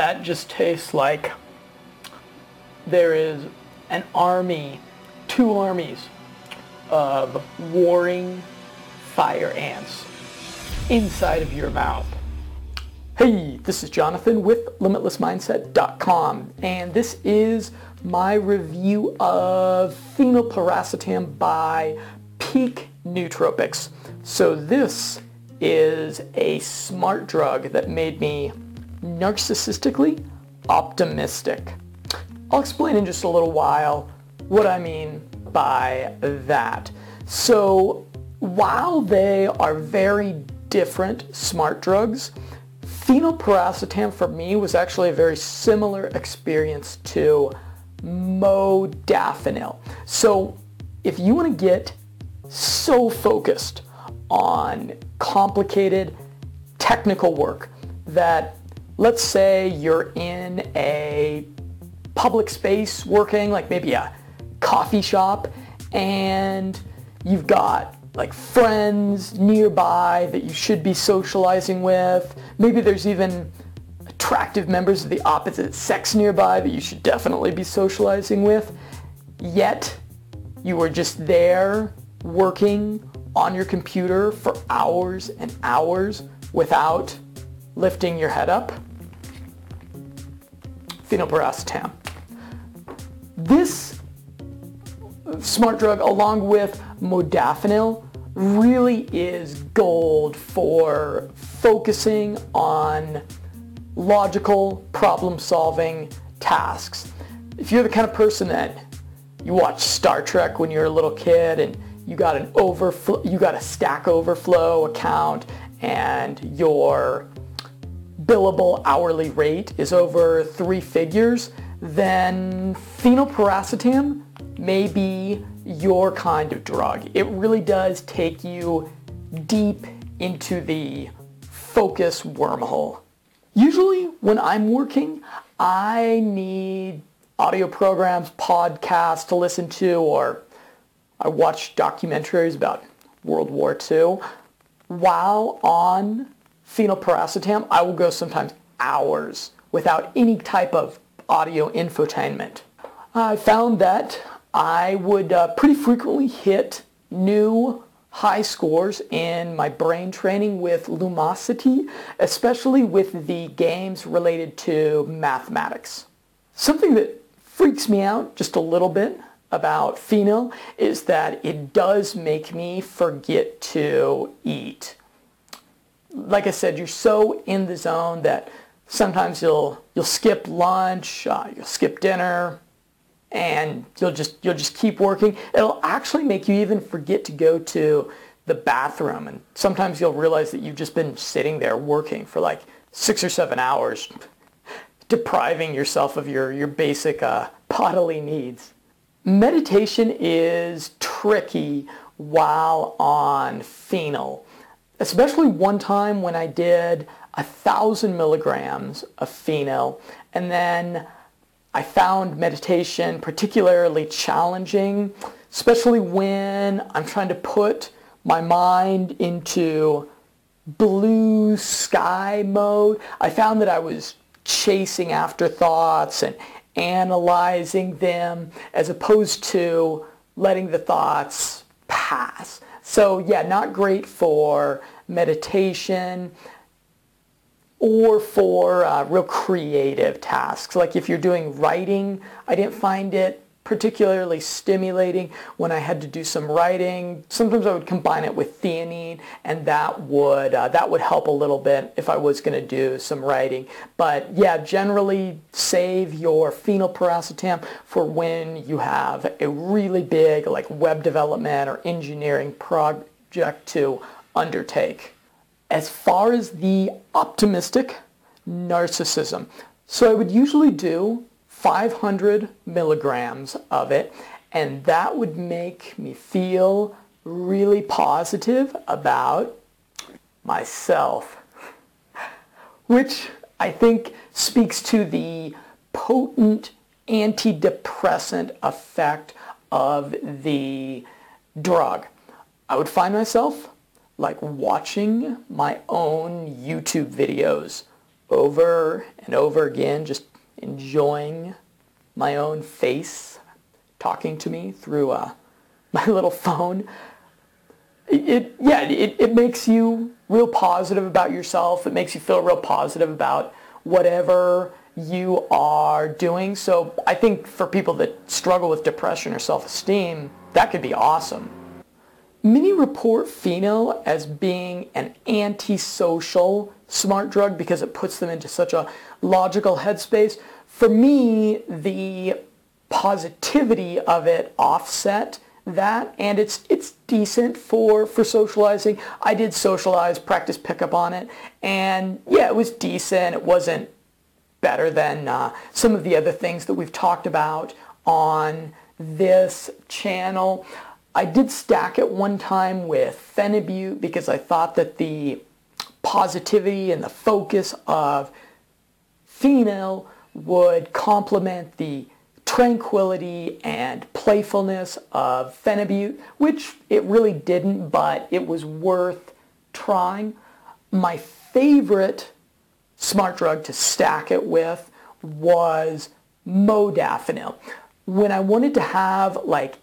That just tastes like there is an army, two armies of warring fire ants inside of your mouth. Hey, this is Jonathan with LimitlessMindset.com and this is my review of phenylpiracetam by Peak Nootropics. So this is a smart drug that made me narcissistically optimistic. I'll explain in just a little while what I mean by that. So while they are very different smart drugs, phenylpiracetam for me was actually a very similar experience to modafinil. So if you want to get so focused on complicated technical work that let's say you're in a public space working, like maybe a coffee shop, and you've got like friends nearby that you should be socializing with. Maybe there's even attractive members of the opposite sex nearby that you should definitely be socializing with. Yet you are just there working on your computer for hours and hours without lifting your head up? Phenylpiracetam. This smart drug, along with modafinil, really is gold for focusing on logical problem-solving tasks. If you're the kind of person that you watch Star Trek when you're a little kid and you got an overflow, you got a Stack Overflow account and your billable hourly rate is over three figures, then phenylpiracetam may be your kind of drug. It really does take you deep into the focus wormhole. Usually when I'm working, I need audio programs, podcasts to listen to, or I watch documentaries about World War II. While on phenylpiracetam, I will go sometimes hours without any type of audio infotainment. I found that I would uh, pretty frequently hit new high scores in my brain training with Lumosity, especially with the games related to mathematics. Something that freaks me out just a little bit about phenyl is that it does make me forget to eat. Like I said, you're so in the zone that sometimes you'll you'll skip lunch, uh, you'll skip dinner, and you'll just you'll just keep working. It'll actually make you even forget to go to the bathroom, and sometimes you'll realize that you've just been sitting there working for like six or seven hours, depriving yourself of your your basic uh, bodily needs. Meditation is tricky while on phenyl, especially one time when I did a thousand milligrams of phenyl and then I found meditation particularly challenging, especially when I'm trying to put my mind into blue sky mode. I found that I was chasing after thoughts and analyzing them as opposed to letting the thoughts pass. So yeah, not great for meditation or for uh, real creative tasks. Like if you're doing writing, I didn't find it particularly stimulating when I had to do some writing. Sometimes I would combine it with theanine and that would uh, that would help a little bit if I was going to do some writing. But yeah, generally save your phenylpiracetam for when you have a really big like web development or engineering project to undertake. As far as the optimistic narcissism, so I would usually do 500 milligrams of it, and that would make me feel really positive about myself, which I think speaks to the potent antidepressant effect of the drug. I would find myself like watching my own YouTube videos over and over again, just enjoying my own face talking to me through uh, my little phone. It, it yeah, it, it makes you real positive about yourself. It makes you feel real positive about whatever you are doing. So I think for people that struggle with depression or self-esteem, that could be awesome. Many report Pheno as being an antisocial smart drug because it puts them into such a logical headspace. For me, the positivity of it offset that and it's it's decent for for socializing. I did socialize, practice pickup on it, and yeah, it was decent. It wasn't better than uh, some of the other things that we've talked about on this channel. I did stack it one time with Phenibut because I thought that the positivity and the focus of phenyl would complement the tranquility and playfulness of Phenibut, which it really didn't, but it was worth trying. My favorite smart drug to stack it with was modafinil. When I wanted to have like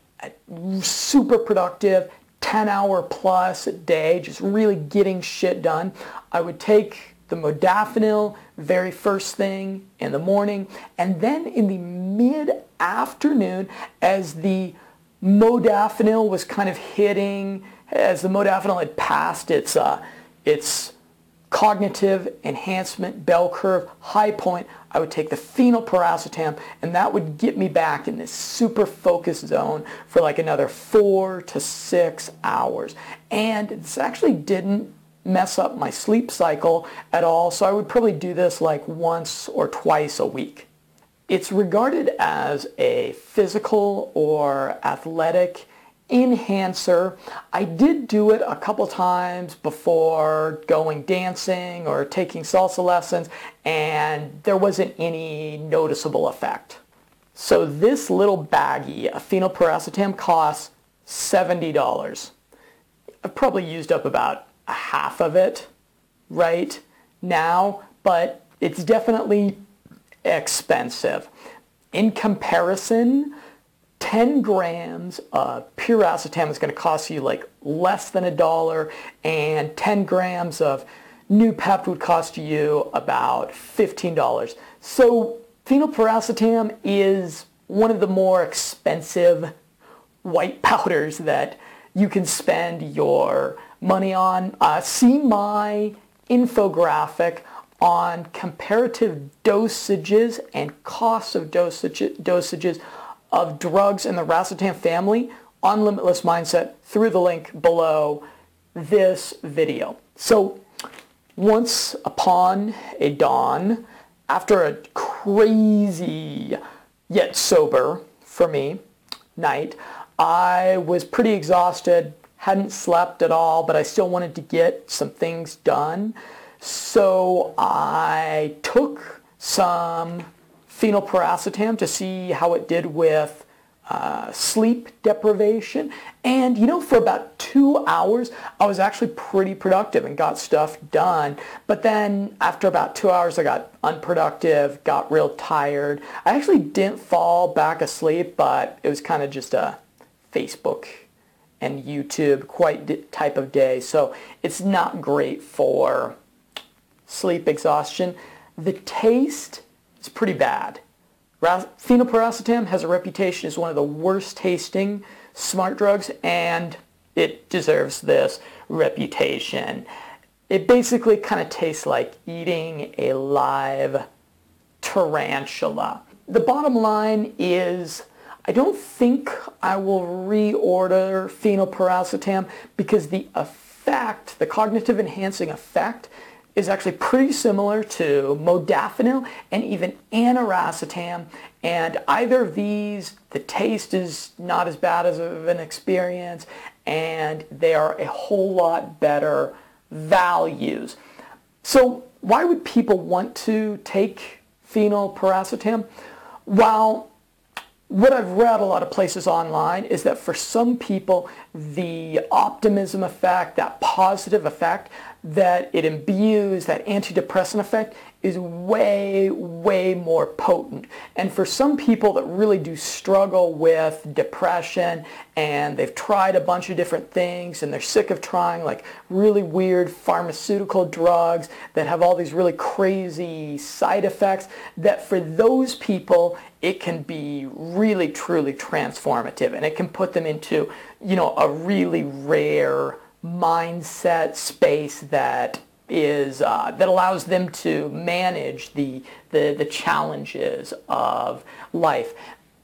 super productive 10 hour plus a day, just really getting shit done, I would take the modafinil very first thing in the morning and then in the mid-afternoon as the modafinil was kind of hitting, as the modafinil had passed its, uh, its cognitive enhancement bell curve high point, I would take the phenylpiracetam and that would get me back in this super focused zone for like another four to six hours. And this actually didn't mess up my sleep cycle at all, so I would probably do this like once or twice a week. It's regarded as a physical or athletic enhancer. I did do it a couple times before going dancing or taking salsa lessons and there wasn't any noticeable effect. So this little baggie of phenylpiracetam costs $70. I've probably used up about a half of it right now, but it's definitely expensive. In comparison, 10 grams of piracetam is going to cost you like less than a dollar and 10 grams of Noopept would cost you about $15. So phenylpiracetam is one of the more expensive white powders that you can spend your money on. Uh, see my infographic on comparative dosages and costs of dosage, dosages of drugs in the racetam family on Limitless Mindset through the link below this video. So once upon a dawn, after a crazy yet sober for me night, I was pretty exhausted, hadn't slept at all, but I still wanted to get some things done. So I took some phenylpiracetam to see how it did with uh, sleep deprivation. And you know, for about two hours, I was actually pretty productive and got stuff done. But then after about two hours, I got unproductive, got real tired. I actually didn't fall back asleep, but it was kind of just a Facebook and YouTube quite type of day. So it's not great for sleep exhaustion. The taste is pretty bad. Phenylpiracetam has a reputation as one of the worst tasting smart drugs and it deserves this reputation. It basically kind of tastes like eating a live tarantula. The bottom line is I don't think I will reorder phenylpiracetam because the effect, the cognitive enhancing effect, is actually pretty similar to modafinil and even aniracetam. And either of these, the taste is not as bad as of an experience and they are a whole lot better values. So why would people want to take phenylpiracetam? Well, what I've read a lot of places online is that for some people, the optimism effect, that positive effect that it imbues, that antidepressant effect, is way, way more potent. And for some people that really do struggle with depression and they've tried a bunch of different things and they're sick of trying like really weird pharmaceutical drugs that have all these really crazy side effects, that for those people, it can be really, truly transformative and it can put them into, you know, a really rare mindset space that is uh, that allows them to manage the, the, the challenges of life.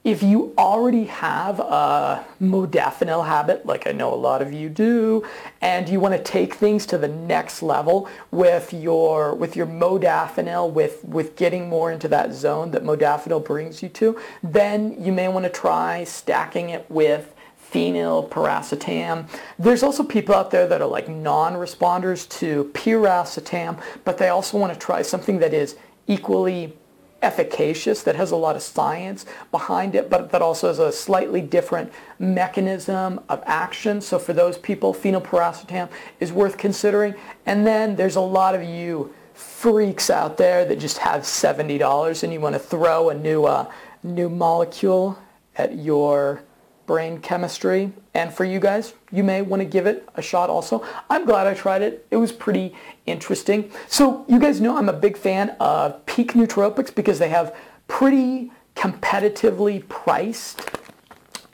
If you already have a modafinil habit, like I know a lot of you do, and you want to take things to the next level with your with your modafinil, with with getting more into that zone that modafinil brings you to, then you may want to try stacking it with phenyl, piracetam. There's also people out there that are like non-responders to piracetam, but they also want to try something that is equally efficacious, that has a lot of science behind it, but that also has a slightly different mechanism of action. So for those people, phenylpiracetam is worth considering. And then there's a lot of you freaks out there that just have $70 and you want to throw a new, uh, new molecule at your brain chemistry. And for you guys, you may want to give it a shot also. I'm glad I tried it. It was pretty interesting. So you guys know I'm a big fan of Peak Nootropics because they have pretty competitively priced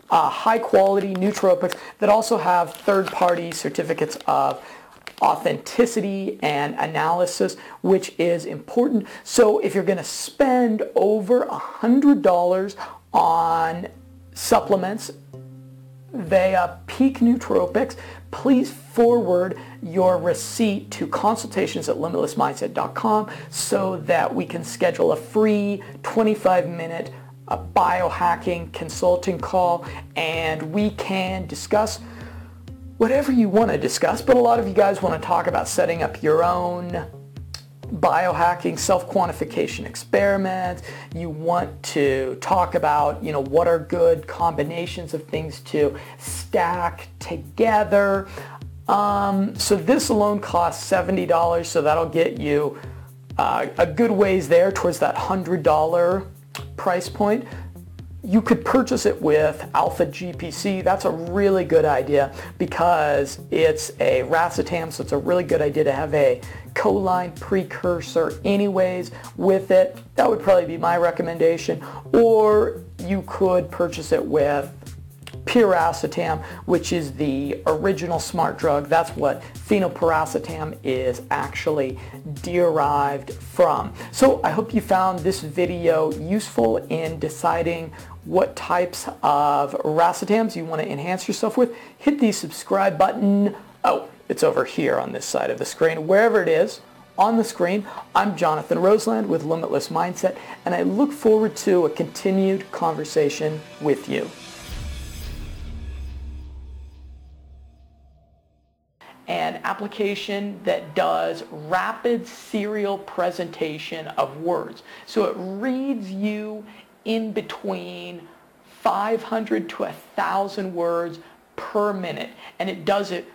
uh, high quality nootropics that also have third party certificates of authenticity and analysis, which is important. So if you're going to spend over $100 on supplements. Via Peak Nootropics, please forward your receipt to consultations at limitlessmindset.com so that we can schedule a free 25-minute uh, biohacking consulting call and we can discuss whatever you want to discuss, but a lot of you guys want to talk about setting up your own biohacking self-quantification experiments. You want to talk about, you know, what are good combinations of things to stack together. Um, so this alone costs $70, so that'll get you uh, a good ways there towards that $100 price point you could purchase it with alpha GPC. That's a really good idea because it's a racetam, so it's a really good idea to have a choline precursor anyways with it. That would probably be my recommendation. Or you could purchase it with piracetam, which is the original smart drug. That's what phenylpiracetam is actually derived from. So I hope you found this video useful in deciding what types of racetams you want to enhance yourself with. Hit the subscribe button. Oh, it's over here on this side of the screen. Wherever it is, on the screen. I'm Jonathan Roseland with Limitless Mindset, and I look forward to a continued conversation with you. Application that does rapid serial presentation of words. So it reads you in between 500 to 1,000 words per minute, and it does it